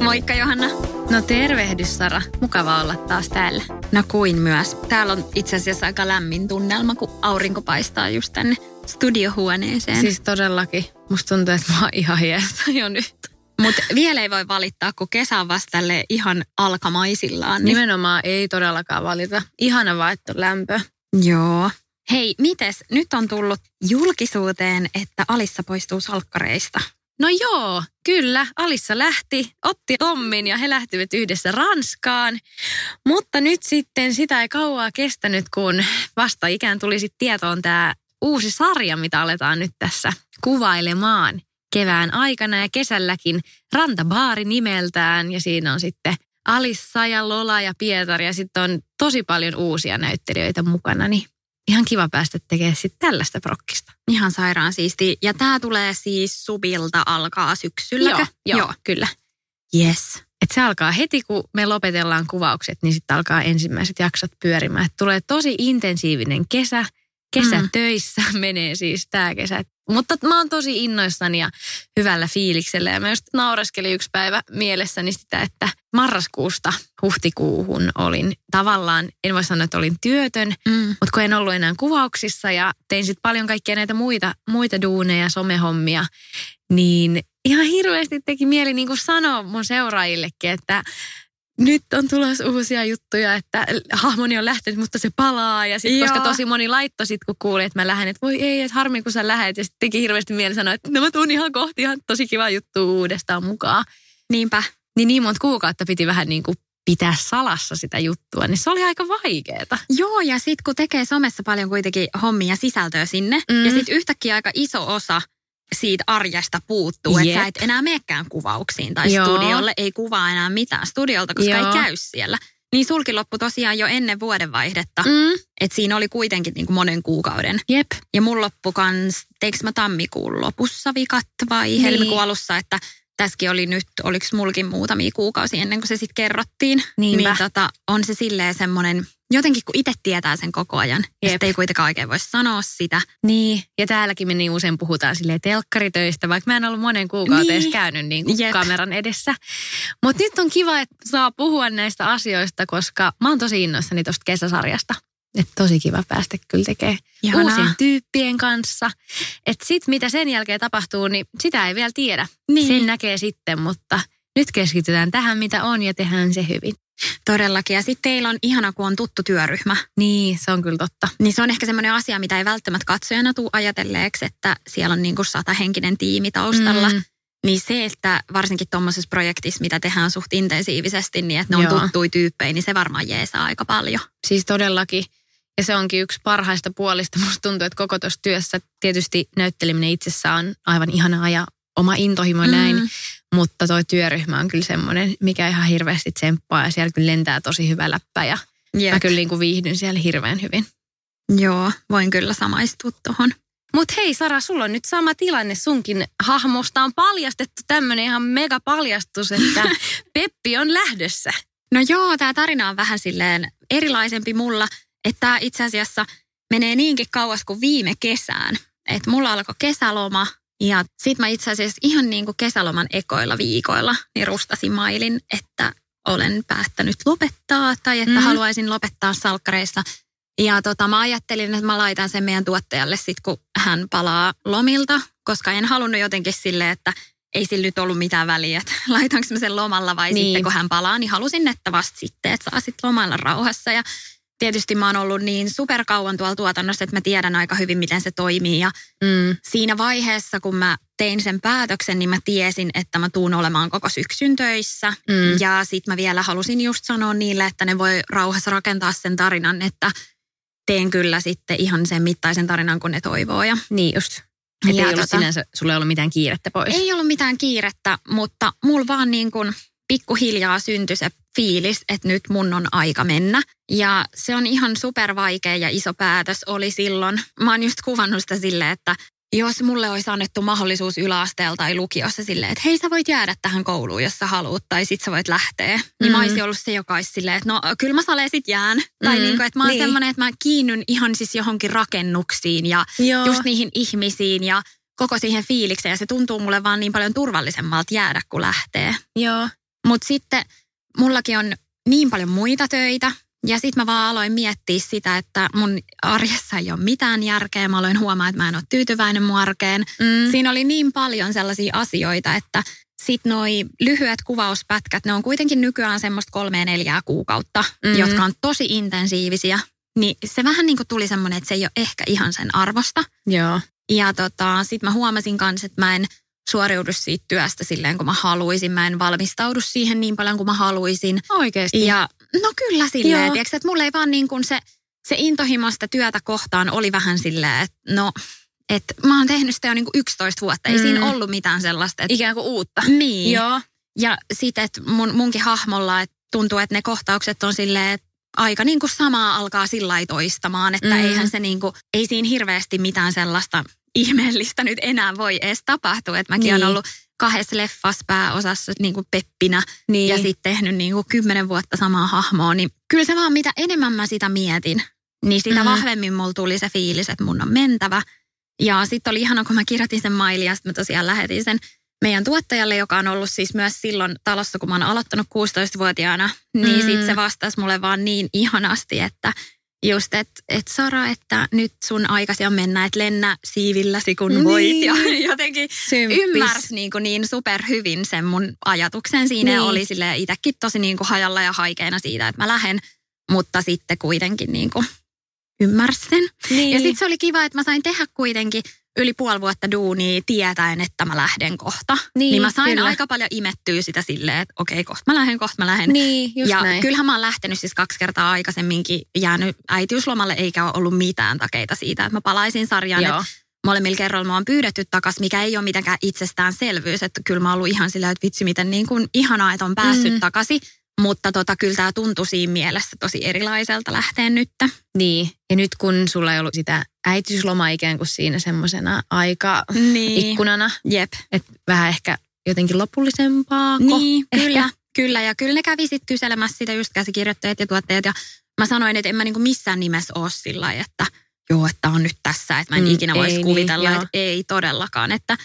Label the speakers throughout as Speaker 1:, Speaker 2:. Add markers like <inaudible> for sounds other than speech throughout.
Speaker 1: Moikka Johanna.
Speaker 2: No tervehdys Sara, mukava olla taas täällä.
Speaker 1: No kuin myös. Täällä on itse asiassa aika lämmin tunnelma, kun aurinko paistaa just tänne studiohuoneeseen.
Speaker 2: Siis todellakin, musta tuntuu, että mä oon ihan hiestä jo nyt.
Speaker 1: Mutta vielä ei voi valittaa, kun kesä on vasta ihan alkamaisillaan. Niin...
Speaker 2: Nimenomaan ei todellakaan valita. Ihana vaan, että on lämpö.
Speaker 1: Joo. Hei, mites? Nyt on tullut julkisuuteen, että Alissa poistuu salkkareista.
Speaker 2: No joo, kyllä. Alissa lähti, otti Tommin ja he lähtivät yhdessä Ranskaan. Mutta nyt sitten sitä ei kauaa kestänyt, kun vasta ikään tuli sitten tietoon tämä uusi sarja, mitä aletaan nyt tässä kuvailemaan kevään aikana ja kesälläkin. Rantabaari nimeltään ja siinä on sitten Alissa ja Lola ja Pietari ja sitten on tosi paljon uusia näyttelijöitä mukana. Niin ihan kiva päästä tekemään sitten tällaista prokkista.
Speaker 1: Ihan sairaan siisti. Ja tämä tulee siis Subilta alkaa syksyllä.
Speaker 2: Joo, joo, joo, kyllä.
Speaker 1: Yes.
Speaker 2: Et se alkaa heti, kun me lopetellaan kuvaukset, niin sitten alkaa ensimmäiset jaksot pyörimään. Et tulee tosi intensiivinen kesä. Kesätöissä mm. <laughs> menee siis tämä kesä. Mutta mä oon tosi innoissani ja hyvällä fiiliksellä. Ja mä just naureskelin yksi päivä mielessäni sitä, että marraskuusta huhtikuuhun olin tavallaan, en voi sanoa, että olin työtön, mm. mutta kun en ollut enää kuvauksissa ja tein sitten paljon kaikkia näitä muita, muita duuneja, somehommia, niin ihan hirveästi teki mieli niin kuin sanoa mun seuraajillekin, että nyt on tulossa uusia juttuja, että hahmoni on lähtenyt, mutta se palaa. Ja sit, koska tosi moni laittoi sit, kun kuuli, että mä lähden, että voi ei, että harmi kun sä lähet. Ja sitten teki hirveästi mieli sanoa, että no mä tuun ihan kohti ihan tosi kiva juttu uudestaan mukaan.
Speaker 1: Niinpä.
Speaker 2: Niin niin monta kuukautta piti vähän niin kuin pitää salassa sitä juttua, niin se oli aika vaikeeta.
Speaker 1: Joo, ja sitten kun tekee somessa paljon kuitenkin hommia sisältöä sinne, mm. ja sitten yhtäkkiä aika iso osa siitä arjesta puuttuu, että sä et enää menekään kuvauksiin tai
Speaker 2: Joo.
Speaker 1: studiolle, ei kuvaa enää mitään studiolta, koska
Speaker 2: Joo.
Speaker 1: ei käy siellä. Niin sulki loppu tosiaan jo ennen vuodenvaihdetta,
Speaker 2: Mm.
Speaker 1: että siinä oli kuitenkin niin kuin monen kuukauden.
Speaker 2: Jep.
Speaker 1: Ja mun loppu kans, teikö mä tammikuun lopussa vikat vai
Speaker 2: Niin.
Speaker 1: helmikuun alussa, että tässäkin oli nyt, oliko mulkin muutamia kuukausia ennen kuin se sitten kerrottiin.
Speaker 2: Niinpä.
Speaker 1: Niin tota, on se silleen semmoinen, jotenkin kun itse tietää sen koko ajan,
Speaker 2: Jep.
Speaker 1: sitten ei kuitenkaan oikein voi sanoa sitä.
Speaker 2: Niin, ja täälläkin me niin usein puhutaan silleen telkkaritöistä, vaikka mä en ollut monen kuukauteen
Speaker 1: Niin.
Speaker 2: edes käynyt niin kuin
Speaker 1: Jep.
Speaker 2: kameran edessä. Mutta nyt on kiva, että saa puhua näistä asioista, koska mä oon tosi innoissani tuosta kesäsarjasta. Että tosi kiva päästä kyllä tekemään
Speaker 1: Ihanaa.
Speaker 2: uusien tyyppien kanssa. Että sit mitä sen jälkeen tapahtuu, niin sitä ei vielä tiedä.
Speaker 1: Niin.
Speaker 2: Sen näkee sitten, mutta nyt keskitytään tähän mitä on ja tehdään se hyvin.
Speaker 1: Todellakin. Ja sitten teillä on ihana, kun on tuttu työryhmä.
Speaker 2: Niin, se on kyllä totta.
Speaker 1: Niin se on ehkä semmoinen asia, mitä ei välttämättä katsojana tule ajatelleeksi, että siellä on niin kuin satahenkinen tiimi taustalla.
Speaker 2: Mm.
Speaker 1: Niin se, että varsinkin tuommoisessa projektissa, mitä tehdään suht intensiivisesti, niin että ne on tuttuja tyyppejä, niin se varmaan jeesaa aika paljon.
Speaker 2: Siis todellakin. Ja se onkin yksi parhaista puolista. Musta tuntuu, että koko tuossa työssä tietysti näytteleminen itsessään on aivan ihanaa ja oma intohimo
Speaker 1: Mm.
Speaker 2: näin. Mutta toi työryhmä on kyllä semmoinen, mikä ihan hirveästi tsemppaa ja siellä kyllä lentää tosi hyvä läppä ja
Speaker 1: Jep.
Speaker 2: mä kyllä niin kuin viihdyn siellä hirveän hyvin.
Speaker 1: Joo, voin kyllä samaistua tuohon.
Speaker 2: Mutta hei Sara, sulla on nyt sama tilanne. Sunkin hahmosta on paljastettu tämmöinen ihan mega paljastus, että <laughs> Peppi on lähdössä.
Speaker 1: No joo, tämä tarina on vähän silleen erilaisempi mulla, että tää itse asiassa menee niinkin kauas kuin viime kesään. Että mulla alkoi kesäloma ja sit mä itse asiassa ihan niin kuin kesäloman ekoilla viikoilla niin rustasin mailin, että olen päättänyt lopettaa tai että
Speaker 2: Mm.
Speaker 1: haluaisin lopettaa salkkareissa. Ja tota, mä ajattelin, että mä laitan sen meidän tuottajalle sit, kun hän palaa lomilta, koska en halunnut jotenkin sille, että ei sillä nyt ollut mitään väliä, että <laughs> laitanko mä sen lomalla vai
Speaker 2: Niin.
Speaker 1: sitten kun hän palaa, niin halusin, että vasta sitten, että saa sitten lomailla rauhassa. Ja tietysti mä oon ollut niin superkauan tuolla tuotannossa, että mä tiedän aika hyvin, miten se toimii. Ja
Speaker 2: Mm.
Speaker 1: siinä vaiheessa, kun mä tein sen päätöksen, niin mä tiesin, että mä tuun olemaan koko syksyn töissä.
Speaker 2: Mm.
Speaker 1: Ja sitten mä vielä halusin just sanoa niille, että ne voi rauhassa rakentaa sen tarinan, että teen kyllä sitten ihan sen mittaisen tarinan, kun ne toivoo. Ja
Speaker 2: Niin just. Että ei ollut
Speaker 1: tota-
Speaker 2: sinänsä, sulla ei ollut mitään kiirettä pois.
Speaker 1: ei ollut mitään kiirettä, mutta mulla vaan niin kuin pikkuhiljaa syntyi se fiilis, että nyt mun on aika mennä. Ja se on ihan super vaikea ja iso päätös oli silloin. Mä oon just kuvannut sitä silleen, että jos mulle olisi annettu mahdollisuus yläasteella tai lukiossa silleen, että hei sä voit jäädä tähän kouluun, jos sä haluat, tai sit sä voit lähteä. Niin mä
Speaker 2: Mm.
Speaker 1: olisin ollut se, joka olisi silleen, että no kyllä mä salee sit jään. Tai
Speaker 2: Mm,
Speaker 1: niin kuin, että mä oon
Speaker 2: niin.
Speaker 1: semmoinen, että mä kiinnyn ihan siis johonkin rakennuksiin ja
Speaker 2: Joo.
Speaker 1: just niihin ihmisiin ja koko siihen fiilikseen. Ja se tuntuu mulle vaan niin paljon turvallisemmalta jäädä, kun lähtee.
Speaker 2: Joo.
Speaker 1: Mutta sitten mullakin on niin paljon muita töitä. Ja sitten mä vaan aloin miettiä sitä, että mun arjessa ei ole mitään järkeä. Mä aloin huomaa, että mä en ole tyytyväinen mun arkeen.
Speaker 2: Mm.
Speaker 1: Siinä oli niin paljon sellaisia asioita, että sitten noi lyhyet kuvauspätkät, ne on kuitenkin nykyään semmoista kolmea neljää kuukautta,
Speaker 2: Mhm.
Speaker 1: jotka on tosi intensiivisiä. Niin se vähän niin kuin tuli semmoinen, että se ei ole ehkä ihan sen arvosta.
Speaker 2: Joo.
Speaker 1: Ja tota, sitten mä huomasin kanssa, että mä en suoriudu siitä työstä silleen, kun mä haluaisin. Mä en valmistaudu siihen niin paljon kuin mä haluaisin.
Speaker 2: Oikeasti.
Speaker 1: Ja no kyllä silleen,
Speaker 2: Joo.
Speaker 1: tiiäks, että mulla ei vaan niin kuin se, se intohimosta työtä kohtaan oli vähän silleen, että no, että mä oon tehnyt sitä jo niin kuin 11 vuotta. Ei
Speaker 2: Mm.
Speaker 1: siinä ollut mitään sellaista. Että,
Speaker 2: Ikään kuin uutta.
Speaker 1: niin.
Speaker 2: Joo.
Speaker 1: Ja sitten, että mun, munkin hahmolla että tuntuu, että ne kohtaukset on silleen, että aika niin kuin samaa alkaa sillä toistamaan, että
Speaker 2: mm.
Speaker 1: eihän se niin kuin, ei siinä hirveästi mitään sellaista ihmeellistä nyt enää voi edes tapahtua. Että mäkin
Speaker 2: Niin.
Speaker 1: olen ollut kahdessa leffassa pääosassa niin kuin Peppinä
Speaker 2: Niin.
Speaker 1: ja sitten tehnyt niin kuin kymmenen vuotta samaa hahmoa, niin kyllä se vaan mitä enemmän mä sitä mietin, niin sitä mm. vahvemmin mulla tuli se fiilis, että mun on mentävä. Ja sitten oli ihana, kun mä kirjoitin sen mailin ja sitten mä tosiaan lähetin sen meidän tuottajalle, joka on ollut siis myös silloin talossa, kun mä oon aloittanut 16-vuotiaana, niin
Speaker 2: mm.
Speaker 1: sitten se vastasi mulle vaan niin ihanasti, että just, että et Sara, että nyt sun aikasi on mennä, että lennä siivilläsi kun
Speaker 2: Niin.
Speaker 1: voit. Ja <laughs> jotenkin
Speaker 2: Symppis.
Speaker 1: ymmärsi niin, kuin niin superhyvin sen mun ajatuksen siinä
Speaker 2: Niin.
Speaker 1: ja oli sille itsekin tosi niin kuin hajalla ja haikeena siitä, että mä lähden, mutta sitten kuitenkin niin kuin ymmärsi sen.
Speaker 2: Niin.
Speaker 1: Ja sitten se oli kiva, että mä sain tehdä kuitenkin yli puoli vuotta duunia tietäen, että mä lähden kohta.
Speaker 2: Niin,
Speaker 1: niin mä sain
Speaker 2: kyllä.
Speaker 1: aika paljon imettyä sitä silleen, että okei, kohta mä lähden, kohta mä lähden.
Speaker 2: Niin, just
Speaker 1: ja
Speaker 2: näin.
Speaker 1: kyllähän mä oon lähtenyt siis kaksi kertaa aikaisemminkin jäänyt äitiyslomalle, eikä ole ollut mitään takeita siitä, että mä palaisin sarjaan.
Speaker 2: Joo.
Speaker 1: Molemmilla kerroilla mä oon pyydetty takas, mikä ei ole mitenkään itsestäänselvyys. Että kyllä mä oon ollut ihan sillä, että vitsi miten niin kuin ihanaa, että on päässyt
Speaker 2: mm.
Speaker 1: takaisin. Mutta tota, kyllä tämä tuntui siinä mielessä tosi erilaiselta lähteen nyt.
Speaker 2: Niin. Ja nyt kun sulla ei ollut sitä äitiyslomaa ikään kuin siinä semmoisena aika
Speaker 1: Niin.
Speaker 2: ikkunana,
Speaker 1: Jep.
Speaker 2: että vähän ehkä jotenkin lopullisempaa.
Speaker 1: Niin,
Speaker 2: ehkä.
Speaker 1: kyllä, kyllä. Ja kyllä ne kävi sitten kyselemässä sitä just käsikirjoittajat ja tuottajat. Ja mä sanoin, että en mä niinku missään nimessä ole sillä että joo, että on nyt tässä. Että mä en
Speaker 2: Mm,
Speaker 1: ikinä voisi
Speaker 2: ei
Speaker 1: kuvitella,
Speaker 2: niin,
Speaker 1: että ei todellakaan. Että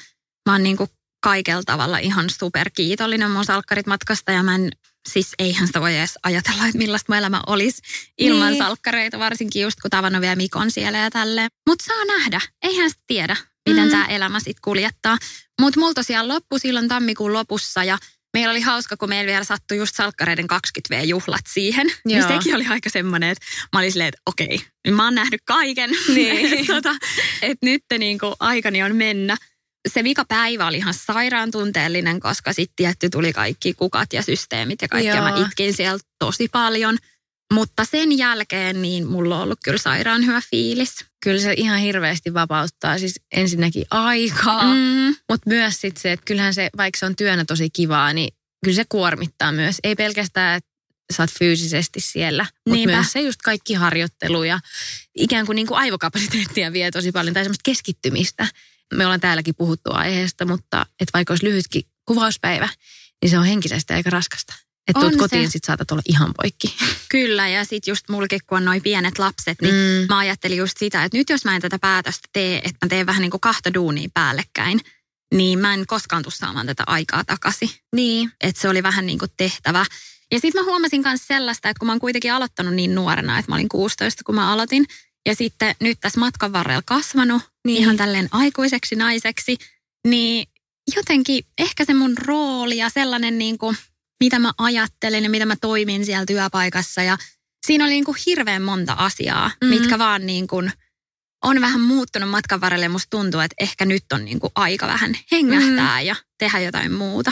Speaker 1: mä oon niinku kaikella tavalla ihan superkiitollinen mun salkkarit matkasta ja mä en, siis eihän sitä voi edes ajatella, että millaista mun elämä olisi ilman
Speaker 2: Niin.
Speaker 1: niin. salkkareita, varsinkin just kun tavannut vielä Mikon siellä ja tälleen. Mutta saa nähdä, eihän sitä tiedä, miten
Speaker 2: Mm.
Speaker 1: tämä elämä sitten kuljettaa. Mutta mulla tosiaan loppui silloin tammikuun lopussa ja meillä oli hauska, kun meillä vielä sattui just salkkareiden 20V-juhlat siihen. Niin
Speaker 2: Joo.
Speaker 1: sekin oli aika semmoinen, että mä olin silleen, että okei, mä oon nähnyt kaiken.
Speaker 2: Niin.
Speaker 1: että <laughs> tota, et nyt niinku aikani on mennä. Se vika päivä oli ihan sairaan tunteellinen, koska sitten tietty tuli kaikki kukat ja systeemit ja kaikkea. Mä
Speaker 2: Joo.
Speaker 1: itkin siellä tosi paljon. Mutta sen jälkeen niin mulla on ollut kyllä sairaan hyvä fiilis.
Speaker 2: Kyllä se ihan hirveästi vapauttaa siis ensinnäkin aikaa, mm.
Speaker 1: Mm,
Speaker 2: mutta myös sit se, että kyllähän se, vaikka se on työnä tosi kivaa, niin kyllä se kuormittaa myös. Ei pelkästään, että sä oot fyysisesti siellä, mutta
Speaker 1: Niinpä.
Speaker 2: myös se just kaikki harjoittelu ja ikään kuin, niin kuin aivokapasiteettia vie tosi paljon tai semmoista keskittymistä. Me ollaan täälläkin puhuttu aiheesta, mutta että vaikka olisi lyhytkin kuvauspäivä, niin se on henkisesti aika raskasta. Että tuut kotiin, sit saatat olla ihan poikki. <laughs>
Speaker 1: kyllä, ja sitten just mulkin, kun on noin pienet lapset, niin
Speaker 2: Mm.
Speaker 1: mä ajattelin just sitä, että nyt jos mä en tätä päätöstä tee, että mä teen vähän niin kuin kahta duunia päällekkäin, niin mä en koskaan tule saamaan tätä aikaa takaisin.
Speaker 2: Niin.
Speaker 1: Että se oli vähän niin kuin tehtävä. Ja sitten mä huomasin myös sellaista, että kun mä oon kuitenkin aloittanut niin nuorena, että mä olin 16, kun mä aloitin. Ja sitten nyt tässä matkan varrella kasvanut
Speaker 2: Niin.
Speaker 1: niin. ihan tälleen aikuiseksi naiseksi, niin jotenkin ehkä se mun rooli ja sellainen niin kuin, mitä mä ajattelen ja mitä mä toimin siellä työpaikassa ja siinä oli niin kuin hirveän monta asiaa,
Speaker 2: Mhm.
Speaker 1: mitkä vaan niin kuin on vähän muuttunut matkan varrelle. ja Musta tuntuu, että ehkä nyt on niin kuin aika vähän hengähtää ja tehdä jotain muuta.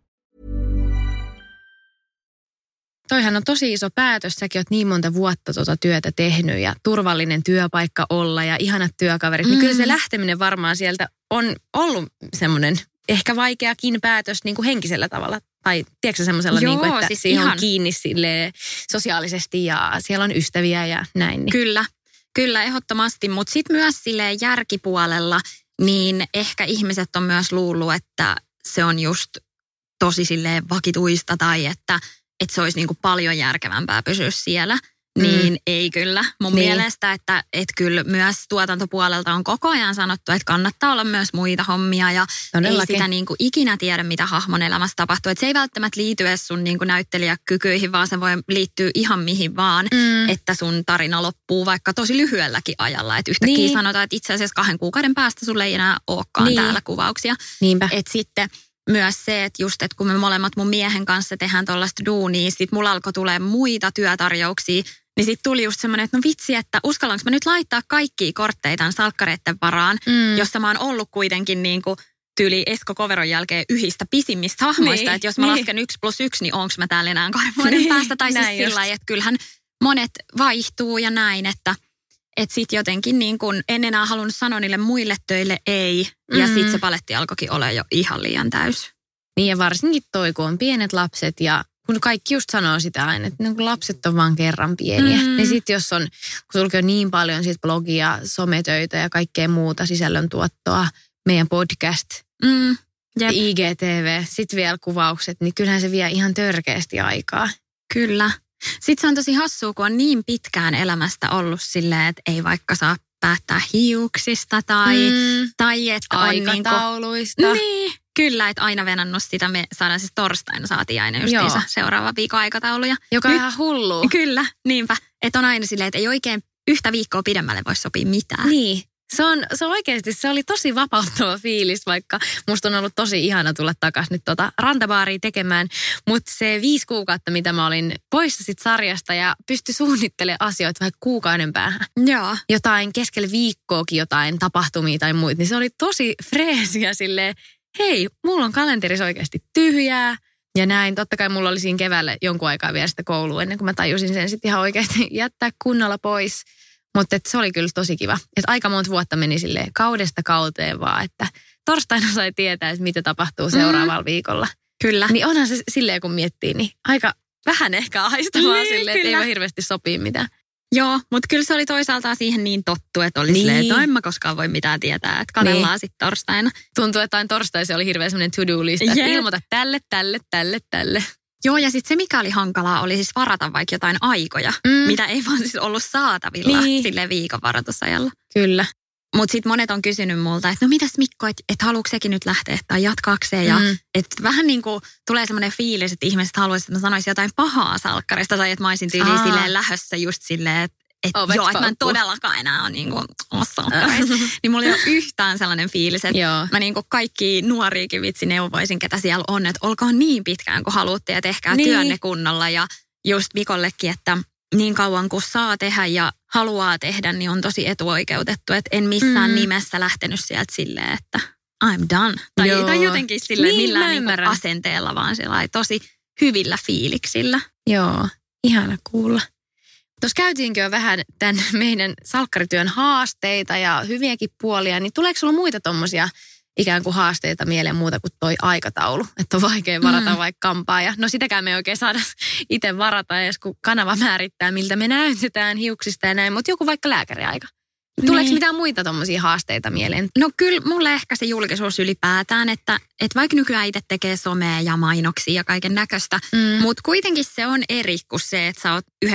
Speaker 2: Toihan on tosi iso päätös. Säkin oot niin monta vuotta tuota työtä tehnyt ja turvallinen työpaikka olla ja ihanat työkaverit. Mm. Niin kyllä se lähteminen varmaan sieltä on ollut semmoinen ehkä vaikeakin päätös niin kuin henkisellä tavalla. Tai tiedätkö semmoisella,
Speaker 1: Joo,
Speaker 2: niin kuin, että
Speaker 1: siis
Speaker 2: siihen on
Speaker 1: ihan.
Speaker 2: kiinni silleen sosiaalisesti ja siellä on ystäviä ja näin. Niin.
Speaker 1: Kyllä, kyllä ehdottomasti, mutta sitten myös sille järkipuolella, niin ehkä ihmiset on myös luullut, että se on just tosi silleen vakituista tai että, että se olisi niinku paljon järkevämpää pysyä siellä.
Speaker 2: Mm.
Speaker 1: Niin ei kyllä. Mun
Speaker 2: Niin.
Speaker 1: mielestä, että, että kyllä myös tuotantopuolelta on koko ajan sanottu, että kannattaa olla myös muita hommia ja ei
Speaker 2: Todellakin.
Speaker 1: sitä niin kuin ikinä tiedä, mitä hahmon elämässä tapahtuu. Et se ei välttämättä liity edes sun niin kuin näyttelijäkykyihin, vaan se voi liittyä ihan mihin vaan,
Speaker 2: Mm.
Speaker 1: että sun tarina loppuu vaikka tosi lyhyelläkin ajalla. Että yhtäkkiä
Speaker 2: Niin.
Speaker 1: sanotaan, että itse asiassa kahden kuukauden päästä sulle ei enää olekaan
Speaker 2: Niin.
Speaker 1: täällä kuvauksia.
Speaker 2: Niinpä.
Speaker 1: Et sitten myös se, että just, että kun me molemmat mun miehen kanssa tehdään tuollaista duunia, sit mulla alkoi tulee muita työtarjouksia, niin sitten tuli just semmoinen, että no vitsi, että uskallanko mä nyt laittaa kaikkia kortteita salkkareiden varaan,
Speaker 2: Mm.
Speaker 1: jossa mä oon ollut kuitenkin niin kuin tyyli Esko Koveron jälkeen yhistä pisimmistä hahmoista,
Speaker 2: Niin,
Speaker 1: että jos mä
Speaker 2: niin.
Speaker 1: lasken yksi plus yksi, niin onko mä täällä enää kahden vuoden
Speaker 2: Niin,
Speaker 1: päästä, tai siis sillä että kyllähän monet vaihtuu ja näin, että et sitten jotenkin niin kun en enää halunnut sanoa niille muille töille ei, ja
Speaker 2: Mm.
Speaker 1: sitten se paletti alkoikin olla jo ihan liian täys.
Speaker 2: Niin ja varsinkin toi, kun on pienet lapset ja kun kaikki just sanoo sitä aina, että niin kun lapset on vaan kerran pieniä.
Speaker 1: Mm.
Speaker 2: Niin sitten jos on, kun sulki on niin paljon sit blogia, sometöitä ja kaikkea muuta sisällöntuottoa, meidän podcast,
Speaker 1: Mm. Jep.
Speaker 2: IGTV, sitten vielä kuvaukset, niin kyllähän se vie ihan törkeästi aikaa.
Speaker 1: Kyllä. Sitten se on tosi hassua, kun on niin pitkään elämästä ollut silleen, että ei vaikka saa päättää hiuksista tai,
Speaker 2: mm.
Speaker 1: tai että on niinku,
Speaker 2: Aikatauluista.
Speaker 1: Niin, kyllä, että aina venannut sitä. Me saadaan siis torstaina saatiin aina justiinsa seuraava viikon aikatauluja.
Speaker 2: Joka on
Speaker 1: Nyt-
Speaker 2: ihan hullu.
Speaker 1: Kyllä, niinpä. Että on aina silleen, että ei oikein yhtä viikkoa pidemmälle voi sopia mitään.
Speaker 2: Niin. Se on, se on oikeasti, se oli tosi vapauttava fiilis, vaikka musta on ollut tosi ihana tulla takaisin nyt tota rantabaaria tekemään. Mutta se viisi kuukautta, mitä mä olin poissa sit sarjasta ja pysty suunnittelemaan asioita vaikka kuukauden päähän.
Speaker 1: Joo.
Speaker 2: Jotain keskellä viikkoakin jotain tapahtumia tai muita, niin se oli tosi freesiä silleen, hei, mulla on kalenterissa oikeasti tyhjää. Ja näin, totta kai mulla oli siinä keväällä jonkun aikaa vielä sitä koulua ennen kuin mä tajusin sen sitten ihan oikeasti jättää kunnolla pois. Mutta se oli kyllä tosi kiva. Että aika monta vuotta meni sille kaudesta kauteen vaan, että torstaina sai tietää, että mitä tapahtuu seuraavalla viikolla.
Speaker 1: Kyllä.
Speaker 2: Niin onhan se silleen, kun miettii, niin aika vähän ehkä aistavaa
Speaker 1: Niin,
Speaker 2: silleen, että ei hirveästi sopii mitään.
Speaker 1: Joo, mutta kyllä se oli toisaalta siihen niin tottu, että oli
Speaker 2: Niin.
Speaker 1: silleen, että no en mä koskaan voi mitään tietää, että katellaan
Speaker 2: Niin.
Speaker 1: sitten torstaina.
Speaker 2: Tuntuu, että aina torstaisin oli hirveä semmoinen to-do-lista, että ilmoita tälle, tälle, tälle, tälle.
Speaker 1: Joo, ja sitten se mikä oli hankalaa oli siis varata vaikka jotain aikoja,
Speaker 2: Mm.
Speaker 1: mitä ei vaan siis ollut saatavilla
Speaker 2: Niin.
Speaker 1: sille viikon varoitusajalla.
Speaker 2: Kyllä.
Speaker 1: Mutta sitten monet on kysynyt multa, että no mitäs Mikko, että et haluatko sekin nyt lähteä tai jatkaakseen. Ja
Speaker 2: Mm.
Speaker 1: että vähän niin kuin tulee semmoinen fiilis, että ihmiset haluaisivat, että mä sanoisin jotain pahaa salkkarista tai että mä olisin tyyliin silleen lähössä just silleen, että et
Speaker 2: Ovet
Speaker 1: joo, että mä en todellakaan enää ole <laughs> niin kuin, niin mulla ei ole yhtään sellainen fiilis, että
Speaker 2: Joo.
Speaker 1: mä niin kuin kaikki nuoriikin vitsi neuvoisin, ketä siellä on, että olkaa niin pitkään kuin haluatte ja tehkää
Speaker 2: Niin.
Speaker 1: työnne kunnolla. Ja just Mikollekin, että niin kauan kuin saa tehdä ja haluaa tehdä, niin on tosi etuoikeutettu. Että en missään
Speaker 2: Mm.
Speaker 1: nimessä lähtenyt sieltä silleen, että I'm done. Tai,
Speaker 2: Joo.
Speaker 1: tai jotenkin silleen
Speaker 2: Niin,
Speaker 1: millään niin
Speaker 2: ymmärrän.
Speaker 1: asenteella, vaan sillä tosi hyvillä fiiliksillä.
Speaker 2: Joo, ihana kuulla. Tuossa käytiinkö jo vähän tämän meidän salkkarityön haasteita ja hyviäkin puolia, niin tuleeko sulla muita tuommoisia ikään kuin haasteita mieleen muuta kuin toi aikataulu? Että on vaikea varata mm. vaikka kampaa. Ja no sitäkään me ei oikein saada itse varata edes, kun kanava määrittää, miltä me näytetään hiuksista ja näin, mutta joku vaikka lääkäriaika. Tuleeko niin. mitään muita tuommoisia haasteita mieleen?
Speaker 1: No kyllä mulle ehkä se julkisuus ylipäätään, että, että vaikka nykyään itse tekee somea ja mainoksia ja kaiken näköistä, mm. mutta kuitenkin se on eri kuin se, että sä oot 19.30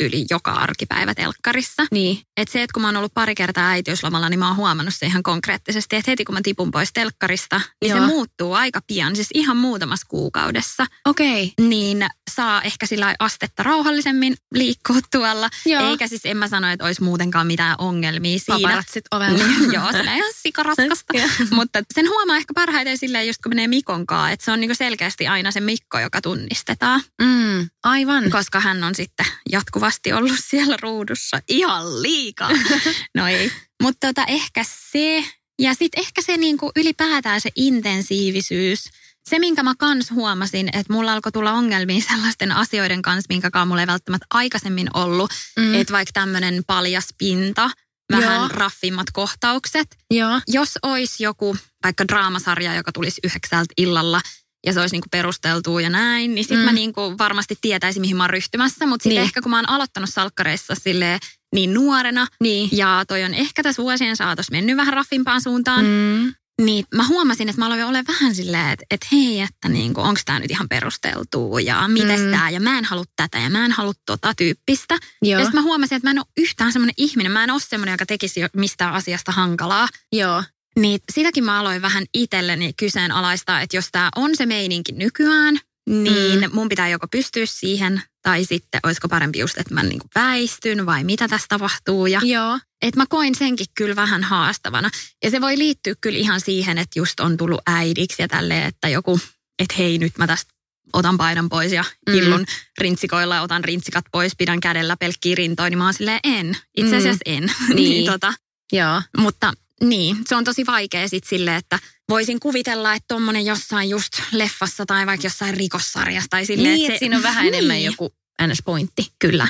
Speaker 1: yli joka arkipäivä telkkarissa.
Speaker 2: Niin.
Speaker 1: Että se, että kun mä oon ollut pari kertaa äitiyslomalla, niin mä oon huomannut se ihan konkreettisesti, että heti kun mä tipun pois telkkarista, niin Joo. se muuttuu aika pian, siis ihan muutamassa kuukaudessa.
Speaker 2: Okei. Okay.
Speaker 1: Niin saa ehkä sillä astetta rauhallisemmin liikkua tuolla. Joo. Eikä siis en mä sano, että olisi muutenkaan mitään ongelmia siinä.
Speaker 2: Paparatsit ovella. <laughs>
Speaker 1: Joo, se on ihan sikaraskasta. <laughs> Mutta sen huomaa ehkä parhaiten silleen, just kun menee Mikonkaan, että se on niinku selkeästi aina se Mikko, joka tunnistetaan.
Speaker 2: Mm, aivan.
Speaker 1: Koska hän on sitten jatkuvasti ollut siellä ruudussa ihan liikaa. <laughs> no ei. Mutta tota, ehkä se, ja sitten ehkä se niinku ylipäätään se intensiivisyys – se, minkä mä kans huomasin, että mulla alkoi tulla ongelmia sellaisten asioiden kanssa, minkä mulla ei välttämättä aikaisemmin ollut. Mm. Että vaikka tämmöinen paljas pinta, vähän Joo. raffimmat kohtaukset.
Speaker 2: Joo.
Speaker 1: Jos olisi joku vaikka draamasarja, joka tulisi yhdeksältä illalla ja se olisi niinku perusteltua ja näin, niin sitten mm. mä niinku varmasti tietäisin, mihin mä oon ryhtymässä. Mutta sitten niin. ehkä kun mä oon aloittanut salkkareissa silleen, niin nuorena.
Speaker 2: Niin.
Speaker 1: Ja toi on ehkä tässä vuosien saatossa mennyt vähän raffimpaan suuntaan.
Speaker 2: Mm.
Speaker 1: Niin mä huomasin, että mä aloin olla vähän silleen, että, että hei, että niin kuin, onko tämä nyt ihan perusteltua ja miten mm. tämä ja mä en halua tätä ja mä en halua tota tyyppistä. Joo. Ja sitten mä huomasin, että mä en ole yhtään semmoinen ihminen, mä en ole semmoinen, joka tekisi mistään asiasta hankalaa.
Speaker 2: Joo.
Speaker 1: Niin sitäkin mä aloin vähän itselleni kyseenalaistaa, että jos tämä on se meininki nykyään, niin mm. mun pitää joko pystyä siihen, tai sitten olisiko parempi just, että mä niin kuin väistyn vai mitä tässä tapahtuu. Ja
Speaker 2: Joo.
Speaker 1: Että mä koin senkin kyllä vähän haastavana. Ja se voi liittyä kyllä ihan siihen, että just on tullut äidiksi ja tälleen, että joku, että hei nyt mä tästä otan paidan pois ja hillun mm. rintsikoilla ja otan rintsikat pois, pidän kädellä pelkkiä rintoja, niin mä oon silleen en. Itse asiassa mm. en. <laughs>
Speaker 2: Niin. niin tota,
Speaker 1: Joo. Mutta niin, se on tosi vaikea sitten sille, että voisin kuvitella, että tuommoinen jossain just leffassa tai vaikka jossain rikossarjassa tai silleen,
Speaker 2: niin,
Speaker 1: että,
Speaker 2: se, siinä on vähän <laughs> niin. enemmän joku NS-pointti.
Speaker 1: Kyllä.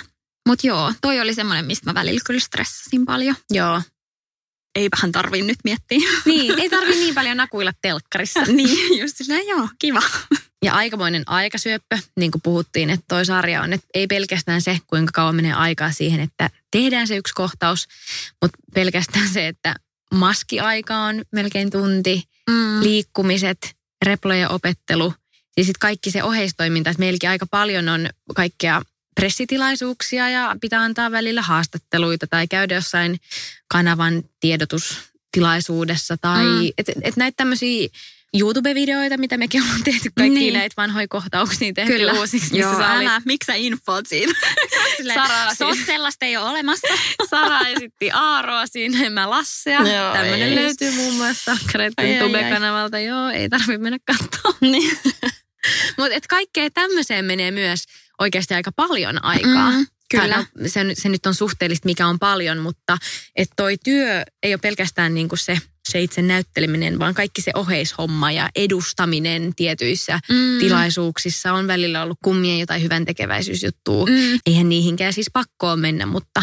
Speaker 1: Mutta joo, toi oli semmoinen, mistä mä välillä kyllä stressasin paljon.
Speaker 2: Joo.
Speaker 1: Eipähän tarvii nyt miettiä. <laughs>
Speaker 2: Niin, ei tarvi niin paljon nakuilla telkkarissa. <laughs>
Speaker 1: niin, just silleen, joo, kiva.
Speaker 2: Ja aikamoinen aikasyöppö, niin kuin puhuttiin, että toi sarja on, että ei pelkästään se, kuinka kauan menee aikaa siihen, että tehdään se yksi kohtaus, mutta pelkästään se, että maskiaika on melkein tunti, mm. liikkumiset, replojen opettelu, siis sit kaikki se oheistoiminta, että meilläkin aika paljon on kaikkea pressitilaisuuksia ja pitää antaa välillä haastatteluita tai käydä jossain kanavan tiedotustilaisuudessa tai mm. että et näitä tämmöisiä YouTube-videoita, mitä mekin ollaan tehty kaikki niin. näitä vanhoja kohtauksia tehty
Speaker 1: Kyllä.
Speaker 2: uusiksi.
Speaker 1: Joo, älä, oli... miksi sä infoat siitä? <laughs> Sara, sos sellaista ei ole olemassa. <laughs>
Speaker 2: Sara esitti Aaroa siinä, en mä Lassea. Tämmöinen löytyy muun muassa Kretten Tube-kanavalta. Joo, ei tarvitse mennä katsoa. <laughs>
Speaker 1: Niin.
Speaker 2: Mutta kaikkea tämmöiseen menee myös oikeasti aika paljon aikaa. Mm,
Speaker 1: kyllä.
Speaker 2: se, se nyt on suhteellista, mikä on paljon, mutta että toi työ ei ole pelkästään niinku se, se itse näytteleminen, vaan kaikki se oheishomma ja edustaminen tietyissä mm. tilaisuuksissa on välillä ollut kummien jotain hyvän tekeväisyysjuttua. Mm. Eihän niihinkään siis pakkoon mennä, mutta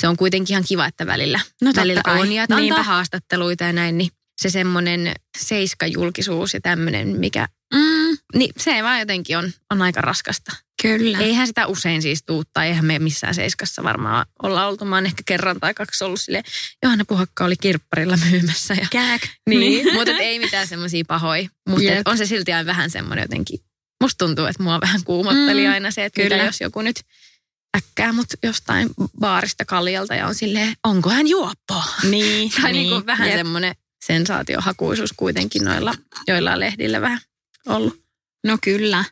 Speaker 2: se on kuitenkin ihan kiva, että välillä,
Speaker 1: no
Speaker 2: välillä
Speaker 1: kai.
Speaker 2: on ja että antaa haastatteluita ja näin, niin se semmoinen seiskajulkisuus ja tämmöinen, mikä, mm, niin se vaan jotenkin on, on aika raskasta.
Speaker 1: Kyllä.
Speaker 2: Eihän sitä usein siis tuu, tai eihän me missään seiskassa varmaan olla oltu. Mä oon ehkä kerran tai kaksi ollut silleen, Johanna Puhakka oli kirpparilla myymässä. Ja,
Speaker 1: Kääk. <laughs>
Speaker 2: Niin, <laughs> mutta ei mitään semmoisia pahoja. Mutta on se silti aina vähän semmoinen jotenkin, musta tuntuu, että mua vähän kuumotteli mm, aina se, että mitä jos joku nyt äkkää mut jostain baarista kaljalta ja on silleen, onko hän juoppo?
Speaker 1: Niin. <laughs>
Speaker 2: tai
Speaker 1: niin,
Speaker 2: niin vähän semmoinen sensaatiohakuisuus kuitenkin noilla joilla lehdillä vähän ollut.
Speaker 1: No kyllä.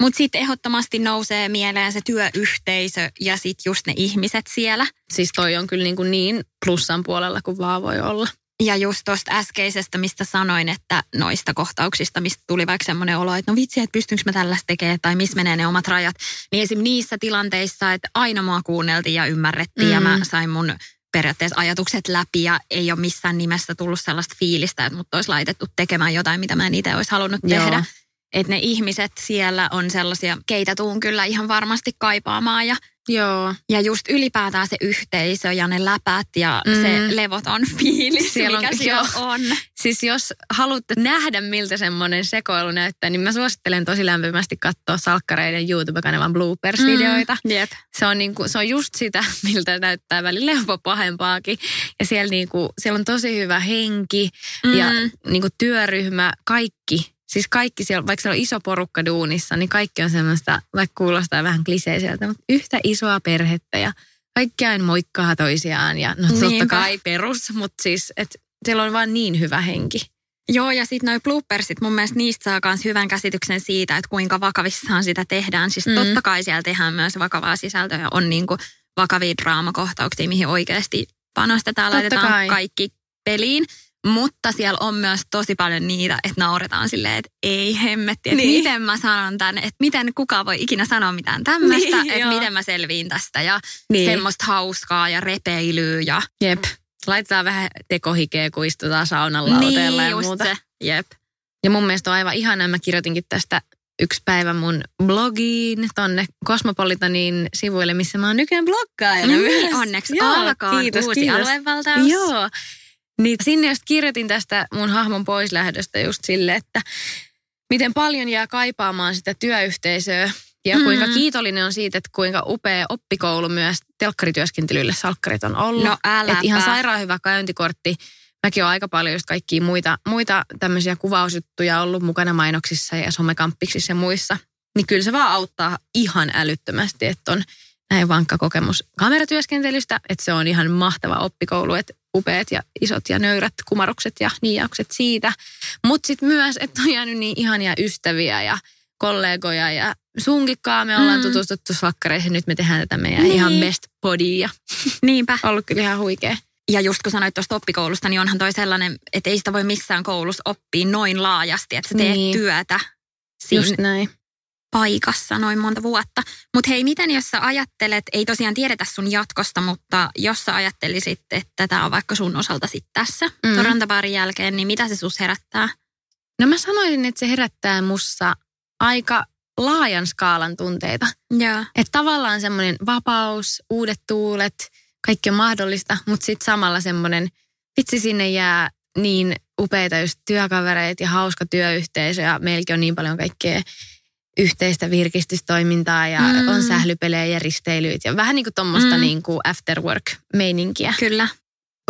Speaker 1: Mutta sitten ehdottomasti nousee mieleen se työyhteisö ja sitten just ne ihmiset siellä.
Speaker 2: Siis toi on kyllä niin, kuin niin plussan puolella kuin vaan voi olla.
Speaker 1: Ja just tuosta äskeisestä, mistä sanoin, että noista kohtauksista, mistä tuli vaikka semmoinen olo, että no vitsi, että pystynkö mä tällaista tekemään tai missä menee ne omat rajat. Niin esim. niissä tilanteissa, että aina mua kuunneltiin ja ymmärrettiin mm. ja mä sain mun periaatteessa ajatukset läpi ja ei ole missään nimessä tullut sellaista fiilistä, että mut olisi laitettu tekemään jotain, mitä mä en itse olisi halunnut Joo. tehdä. Että ne ihmiset siellä on sellaisia, keitä tuun kyllä ihan varmasti kaipaamaan ja
Speaker 2: Joo.
Speaker 1: ja just ylipäätään se yhteisö ja ne läpät ja mm. se levoton fiilis,
Speaker 2: Siellä
Speaker 1: mikä
Speaker 2: on-
Speaker 1: siellä
Speaker 2: joo.
Speaker 1: on.
Speaker 2: Siis jos haluatte nähdä, miltä semmoinen sekoilu näyttää, niin mä suosittelen tosi lämpimästi katsoa Salkkareiden YouTube-kanavan bloopers-videoita.
Speaker 1: Mm, jep.
Speaker 2: Se on, niinku, se on just sitä, <laughs> miltä näyttää välillä jopa pahempaakin. Ja siellä, niinku, siellä on tosi hyvä henki ja
Speaker 1: Mm.
Speaker 2: niinku, työryhmä, kaikki. Siis kaikki siellä, vaikka siellä on iso porukka duunissa, niin kaikki on semmoista, vaikka kuulostaa vähän kliseiseltä, mutta yhtä isoa perhettä ja kaikki aina moikkaa toisiaan. Ja no totta
Speaker 1: Niinpä.
Speaker 2: kai perus, mutta siis, että siellä on vaan niin hyvä henki.
Speaker 1: Joo, ja sitten noi bloopersit, mun mielestä niistä saa myös hyvän käsityksen siitä, että kuinka vakavissaan sitä tehdään. Siis
Speaker 2: Mm.
Speaker 1: totta kai siellä tehdään myös vakavaa sisältöä, on niinku vakavia draamakohtauksia, mihin oikeasti panostetaan,
Speaker 2: Totta
Speaker 1: laitetaan
Speaker 2: kai.
Speaker 1: kaikki peliin. Mutta siellä on myös tosi paljon niitä, että nauretaan silleen, että ei hemmetti, että
Speaker 2: Niin.
Speaker 1: miten mä sanon tänne, että miten kukaan voi ikinä sanoa mitään tämmöistä,
Speaker 2: Niin,
Speaker 1: että
Speaker 2: joo.
Speaker 1: miten mä selviin tästä ja
Speaker 2: Niin.
Speaker 1: semmoista hauskaa ja repeilyä ja
Speaker 2: Jep. Laitetaan vähän tekohikeä, kun istutaan saunan lauteella
Speaker 1: niin,
Speaker 2: ja muuta.
Speaker 1: se. Jep.
Speaker 2: Ja mun mielestä on aivan ihanaa. Mä kirjoitinkin tästä yksi päivä mun blogiin tonne Cosmopolitanin sivuille, missä mä oon nykyään bloggaajana
Speaker 1: Niin,
Speaker 2: myös.
Speaker 1: onneksi
Speaker 2: Joo,
Speaker 1: alkaa
Speaker 2: kiitos,
Speaker 1: uusi
Speaker 2: kiitos.
Speaker 1: aluevaltaus.
Speaker 2: Joo. Niin sinne just kirjoitin tästä mun hahmon poislähdöstä just sille, että miten paljon jää kaipaamaan sitä työyhteisöä ja
Speaker 1: Mm.
Speaker 2: kuinka kiitollinen on siitä, että kuinka upea oppikoulu myös telkkarityöskentelylle salkkarit on ollut.
Speaker 1: No äläpä.
Speaker 2: Et ihan sairaan hyvä käyntikortti. Mäkin olen aika paljon just kaikkia muita, muita tämmöisiä kuvausjuttuja ollut mukana mainoksissa ja somekamppiksissa ja muissa. Niin kyllä se vaan auttaa ihan älyttömästi, että on näin vankka kokemus kameratyöskentelystä, että se on ihan mahtava oppikoulu, että upeat ja isot ja nöyrät kumarukset ja niijaukset siitä. Mutta sitten myös, että on jäänyt niin ihania ystäviä ja kollegoja ja sunkikkaa me ollaan
Speaker 1: Mm.
Speaker 2: tutustuttu slakkareihin. Nyt me tehdään tätä meidän
Speaker 1: Niin.
Speaker 2: ihan best bodia.
Speaker 1: Niinpä. <laughs>
Speaker 2: Ollut kyllä ihan huikea.
Speaker 1: Ja just kun sanoit tuosta oppikoulusta, niin onhan toi sellainen, että ei sitä voi missään koulussa oppia noin laajasti, että sä teet
Speaker 2: Niin.
Speaker 1: työtä siinä
Speaker 2: Just näin.
Speaker 1: Paikassa noin monta vuotta. Mutta hei, miten jos sä ajattelet, ei tosiaan tiedetä sun jatkosta, mutta jos sä ajattelisit, että tämä on vaikka sun osalta sitten tässä
Speaker 2: Mm.
Speaker 1: Torontabaarin jälkeen, niin mitä se sus herättää?
Speaker 2: No mä sanoisin, että se herättää mussa aika laajan skaalan tunteita. Että tavallaan semmoinen vapaus, uudet tuulet, kaikki on mahdollista, mutta sitten samalla semmoinen, vitsi sinne jää niin upeita just työkavereita ja hauska työyhteisö ja meilläkin on niin paljon kaikkea yhteistä virkistystoimintaa ja
Speaker 1: Mm.
Speaker 2: on sählypelejä ja risteilyitä ja vähän niin kuin tuommoista
Speaker 1: Mm.
Speaker 2: niin kuin after work-meininkiä,
Speaker 1: Kyllä.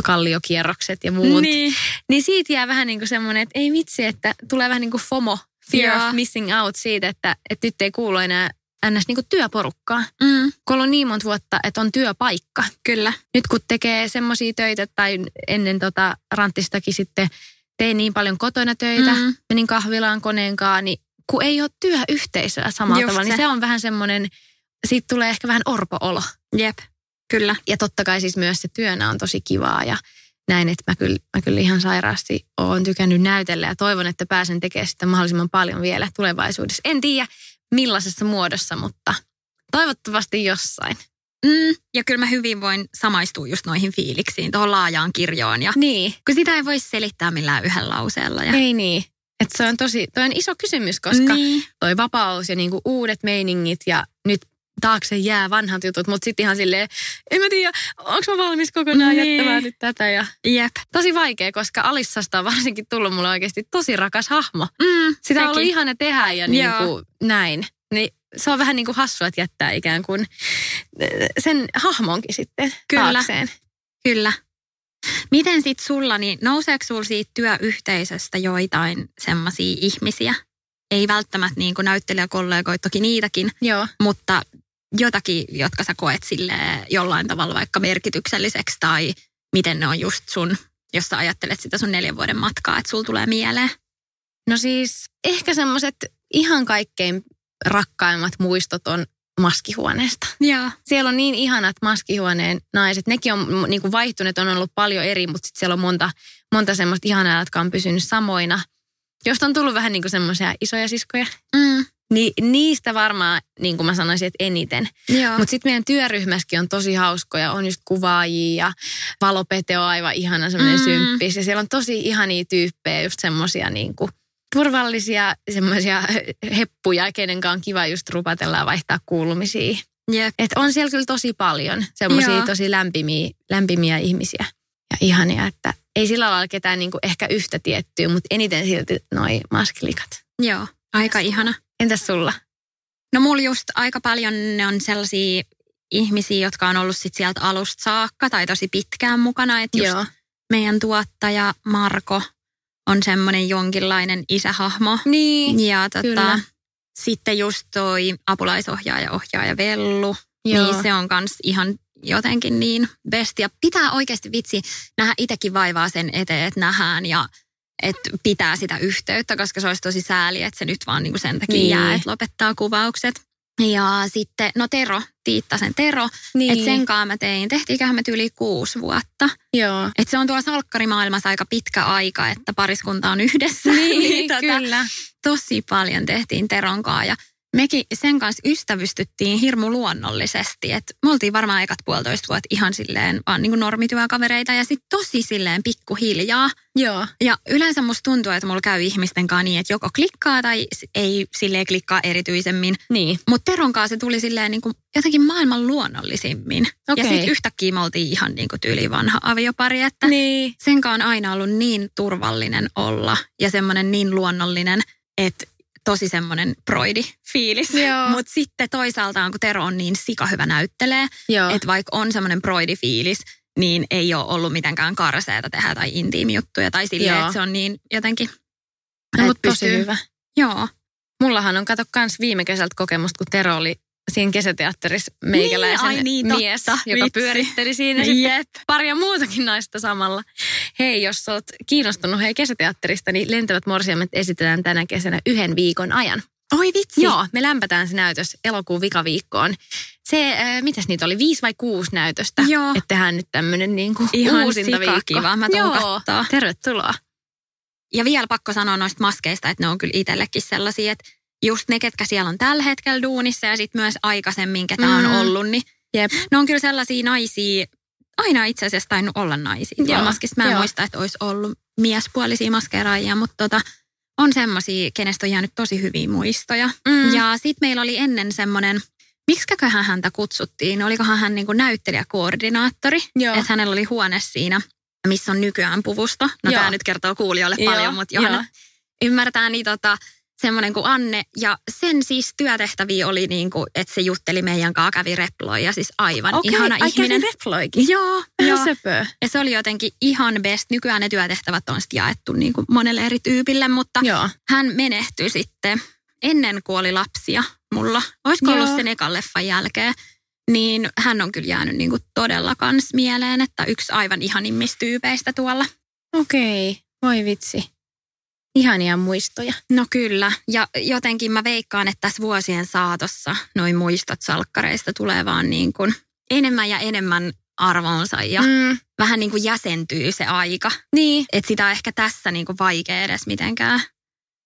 Speaker 2: kalliokierrokset ja muut.
Speaker 1: Niin.
Speaker 2: Niin siitä jää vähän niin kuin semmoinen, että ei vitsi, että tulee vähän niin kuin FOMO, fear
Speaker 1: Joo.
Speaker 2: of missing out siitä, että, että nyt ei kuulu enää ns. Niin kuin työporukkaa.
Speaker 1: Mm,
Speaker 2: Kun on niin monta vuotta, että on työpaikka.
Speaker 1: kyllä.
Speaker 2: Nyt kun tekee semmoisia töitä tai ennen tota ranttistakin sitten tein niin paljon kotona töitä,
Speaker 1: mm.
Speaker 2: menin kahvilaan koneenkaan, niin kun ei ole työyhteisöä samalla
Speaker 1: Just
Speaker 2: tavalla, niin
Speaker 1: se.
Speaker 2: se on vähän semmoinen, siitä tulee ehkä vähän orpo-olo.
Speaker 1: Jep. Kyllä.
Speaker 2: Ja totta kai siis myös se työnä on tosi kivaa ja näin, että mä kyllä, mä kyllä ihan sairaasti oon tykännyt näytellä ja toivon, että pääsen tekemään sitä mahdollisimman paljon vielä tulevaisuudessa. En tiedä millaisessa muodossa, mutta toivottavasti jossain.
Speaker 1: Mm, ja kyllä mä hyvin voin samaistua just noihin fiiliksiin, tuohon laajaan kirjoon. Ja
Speaker 2: Niin.
Speaker 1: kun sitä ei voi selittää millään yhdellä lauseella. Ja...
Speaker 2: Ei niin. Että se on tosi, toi on iso kysymys, koska
Speaker 1: Niin.
Speaker 2: toi vapaus ja niinku uudet meiningit ja nyt taakse jää vanhat jutut, mutta sitten ihan silleen, en mä tiedä, onko mä valmis kokonaan
Speaker 1: Niin.
Speaker 2: jättämään nyt tätä. Ja
Speaker 1: Jep.
Speaker 2: tosi vaikea, koska Alissasta on varsinkin tullut mulle oikeasti tosi rakas hahmo.
Speaker 1: Mm,
Speaker 2: Sitä on ollut
Speaker 1: sekin.
Speaker 2: ihana tehdä ja niin kuin näin. Niin se on vähän niin kuin hassua, että jättää ikään kuin eh, sen hahmonkin sitten
Speaker 1: Kyllä.
Speaker 2: taakseen.
Speaker 1: Kyllä. Miten sit sulla, niin nouseeko sulla siitä työyhteisöstä joitain semmoisia ihmisiä? Ei välttämättä niin kuin näyttelijäkollegoita, toki niitäkin,
Speaker 2: Joo.
Speaker 1: mutta jotakin, jotka sä koet sille jollain tavalla vaikka merkitykselliseksi tai miten ne on just sun, jos sä ajattelet sitä sun neljän vuoden matkaa, että sulla tulee mieleen.
Speaker 2: No siis ehkä semmoiset ihan kaikkein rakkaimmat muistot on maskihuoneesta.
Speaker 1: Joo.
Speaker 2: Siellä on niin ihanat maskihuoneen naiset. Nekin on niin kuin vaihtuneet, on ollut paljon eri, mutta sitten siellä on monta, monta semmoista ihanaa, jotka on pysynyt samoina. Josta on tullut vähän niin kuin semmoisia isoja siskoja.
Speaker 1: Mm.
Speaker 2: Niin niistä varmaan, niin kuin mä sanoisin, että eniten. Mutta sitten meidän työryhmässäkin on tosi hauskoja. On just kuvaajia ja Valopete on aivan ihana semmoinen
Speaker 1: Mm.
Speaker 2: mm. symppis. Ja siellä on tosi ihania tyyppejä, just semmoisia niin kuin turvallisia semmoisia heppuja, kenen on kiva just rupatella ja vaihtaa kuulumisia.
Speaker 1: Jep.
Speaker 2: Et on siellä kyllä tosi paljon semmoisia tosi lämpimiä, lämpimiä ihmisiä ja ihania, että ei sillä lailla ketään niinku ehkä yhtä tiettyä, mutta eniten silti noi maskilikat.
Speaker 1: Joo, aika ihana.
Speaker 2: Entäs sulla?
Speaker 1: No mulla just aika paljon ne on sellaisia ihmisiä, jotka on ollut sit sieltä alusta saakka tai tosi pitkään mukana. Että just
Speaker 2: Joo.
Speaker 1: meidän tuottaja Marko on semmoinen jonkinlainen isähahmo.
Speaker 2: Niin.
Speaker 1: Ja tota,
Speaker 2: Kyllä.
Speaker 1: sitten just toi apulaisohjaaja, ohjaaja Vellu.
Speaker 2: Joo.
Speaker 1: Niin se on kans ihan jotenkin niin bestia. Pitää oikeasti vitsi nähdä itsekin vaivaa sen eteen, että nähdään ja että pitää sitä yhteyttä, koska se olisi tosi sääli, että se nyt vaan niinku sen takia
Speaker 2: Niin.
Speaker 1: niin. jää, että lopettaa kuvaukset. Ja sitten, no Tero, Tiittasen Tero,
Speaker 2: Niin.
Speaker 1: että sen kanssa mä tein, tehtiinköhän me yli kuusi vuotta.
Speaker 2: Joo.
Speaker 1: Että se on tuolla salkkarimaailmassa aika pitkä aika, että pariskunta on yhdessä. <laughs>
Speaker 2: Niin,
Speaker 1: tota,
Speaker 2: kyllä.
Speaker 1: tosi paljon tehtiin Teronkaa ja mekin sen kanssa ystävystyttiin hirmu luonnollisesti. Et me oltiin varmaan ekat puolitoista vuotta ihan silleen vaan niin kuin normityökavereita ja sitten tosi silleen pikkuhiljaa.
Speaker 2: Joo.
Speaker 1: Ja yleensä musta tuntuu, että mulla käy ihmisten kanssa niin, että joko klikkaa tai ei silleen klikkaa erityisemmin.
Speaker 2: Niin.
Speaker 1: Mutta Teron kanssa se tuli silleen niin kuin jotenkin maailman luonnollisimmin.
Speaker 2: Okei.
Speaker 1: Ja sitten yhtäkkiä me oltiin ihan niin kuin tyyli vanha aviopari, että
Speaker 2: Niin.
Speaker 1: sen kanssa on aina ollut niin turvallinen olla ja semmoinen niin luonnollinen, että tosi semmoinen broidi-fiilis.
Speaker 2: Joo.
Speaker 1: Mutta sitten toisaalta, kun Tero on niin sikahyvä näyttelee, että vaikka on semmoinen broidi-fiilis, niin ei ole ollut mitenkään karseeta tehdä tai intiimijuttuja tai silleen, että se on niin jotenkin...
Speaker 2: no, mutta tosi hyvä.
Speaker 1: Joo.
Speaker 2: Mullahan on kato kans viime kesältä kokemusta, kun Tero oli siinä kesäteatterissa meikäläisen
Speaker 1: Niin, niin,
Speaker 2: mies,
Speaker 1: totta.
Speaker 2: joka
Speaker 1: Vitsi.
Speaker 2: pyöritteli siinä sitten paria muutakin naista samalla. Hei, jos olet kiinnostunut hei kesäteatterista, niin Lentävät morsiamet esitetään tänä kesänä yhden viikon ajan.
Speaker 1: Oi vitsi.
Speaker 2: Joo, me lämpätään se näytös elokuun vikaviikkoon. Se, äh, mitäs niitä oli, viisi vai kuusi näytöstä?
Speaker 1: Joo.
Speaker 2: Että tehdään nyt tämmöinen niin kuin
Speaker 1: Ihan
Speaker 2: uusinta viikko.
Speaker 1: sikakiva. Mä tuun
Speaker 2: Joo,
Speaker 1: kattoo.
Speaker 2: tervetuloa.
Speaker 1: Ja vielä pakko sanoa noista maskeista, että ne on kyllä itsellekin sellaisia, että just ne, ketkä siellä on tällä hetkellä duunissa ja sitten myös aikaisemmin, ketä mm. on
Speaker 2: Mm.
Speaker 1: ollut, niin
Speaker 2: Jep.
Speaker 1: ne on kyllä sellaisia naisia, aina itse asiassa tainnut olla naisia. tuolla
Speaker 2: Joo,
Speaker 1: maskissa. Mä en
Speaker 2: joo.
Speaker 1: muista, että olisi ollut miespuolisia maskeraajia, mutta tota, on semmoisia, kenestä on jäänyt tosi hyviä muistoja.
Speaker 2: Mm.
Speaker 1: Ja sitten meillä oli ennen semmoinen, miksiköhän häntä kutsuttiin, olikohan hän niinku näyttelijäkoordinaattori,
Speaker 2: Joo.
Speaker 1: että hänellä oli huone siinä, missä on nykyään puvusto. No
Speaker 2: Joo.
Speaker 1: tämä nyt kertoo kuulijoille
Speaker 2: Joo,
Speaker 1: paljon, mutta
Speaker 2: joo.
Speaker 1: Johanna ymmärtää, niin tota, semmoinen kuin Anne. Ja sen siis työtehtäviä oli niin kuin, että se jutteli meidän kanssa, kävi reploi ja siis aivan
Speaker 2: Okei,
Speaker 1: ihana
Speaker 2: ai
Speaker 1: ihminen.
Speaker 2: kävi reploikin.
Speaker 1: Joo, joo.
Speaker 2: söpöä.
Speaker 1: Ja se oli jotenkin ihan best. Nykyään ne työtehtävät on sitten jaettu niin kuin monelle eri tyypille, mutta
Speaker 2: Joo.
Speaker 1: hän menehtyi sitten ennen kuin oli lapsia mulla. Olisiko
Speaker 2: Joo.
Speaker 1: ollut sen ekan leffan jälkeen. Niin hän on kyllä jäänyt niin kuin todella kans mieleen, että yksi aivan ihanimmista tyypeistä tuolla.
Speaker 2: Okei, voi vitsi. Ihania muistoja.
Speaker 1: No kyllä, ja jotenkin mä veikkaan, että tässä vuosien saatossa noin muistot salkkareista tulee vaan niin kuin enemmän ja enemmän arvoonsa ja mm. Vähän niin kuin jäsentyy se aika.
Speaker 2: niin.
Speaker 1: Että sitä on ehkä tässä niin kuin vaikea edes mitenkään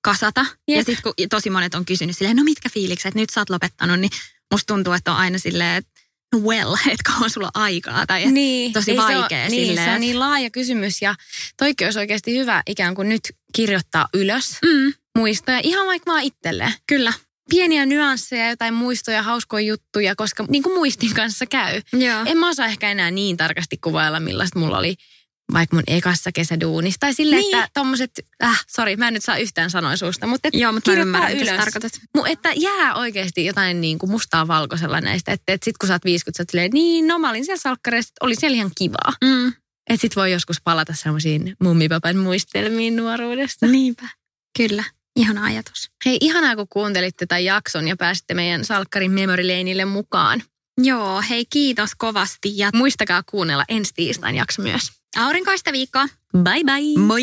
Speaker 1: kasata. Jep. Ja sitten kun tosi monet on kysynyt silleen, no mitkä fiilikset, nyt sä oot lopettanut, niin musta tuntuu, että on aina silleen, että well, <laughs> että kauan sulla on aikaa. Tai että
Speaker 2: Niin,
Speaker 1: tosi
Speaker 2: ei se
Speaker 1: vaikea
Speaker 2: ole, niin, se on niin laaja kysymys ja toikin olisi oikeasti hyvä ikään kuin nyt kirjoittaa ylös
Speaker 1: Mm,
Speaker 2: muistoja ihan vaikka vaan itselleen.
Speaker 1: kyllä,
Speaker 2: Pieniä nyansseja, jotain muistoja, hauskoja juttuja, koska niin kuin muistin kanssa käy.
Speaker 1: joo.
Speaker 2: En mä osaa ehkä enää niin tarkasti kuvailla, millaista mulla oli vaikka mun ekassa kesäduunissa. Tai silleen,
Speaker 1: Niin.
Speaker 2: että tommoset, äh, sori, mä en nyt saa yhtään sanoa suusta, mutta et
Speaker 1: Joo, mutta mä
Speaker 2: kirjoittaa
Speaker 1: ymmärrän,
Speaker 2: ylös.
Speaker 1: tarkoitat.
Speaker 2: Mu, että jää oikeasti jotain niin kuin mustaa valkoisella näistä. Että et sit kun sä oot 50, sä oot silleen, niin no mä olin siellä salkkareissa, oli siellä ihan kivaa.
Speaker 1: Mm.
Speaker 2: Että sit voi joskus palata semmoisiin mummipapan muistelmiin nuoruudesta.
Speaker 1: Niinpä. Kyllä, ihana ajatus.
Speaker 2: Hei, ihanaa kun kuuntelitte tämän jakson ja pääsitte meidän salkkarin memory laneille mukaan.
Speaker 1: Joo, hei kiitos kovasti ja
Speaker 2: Muistakaa kuunnella ensi tiistain jakso myös.
Speaker 1: aurinkoista viikkoa.
Speaker 2: Bye bye!
Speaker 1: Moi!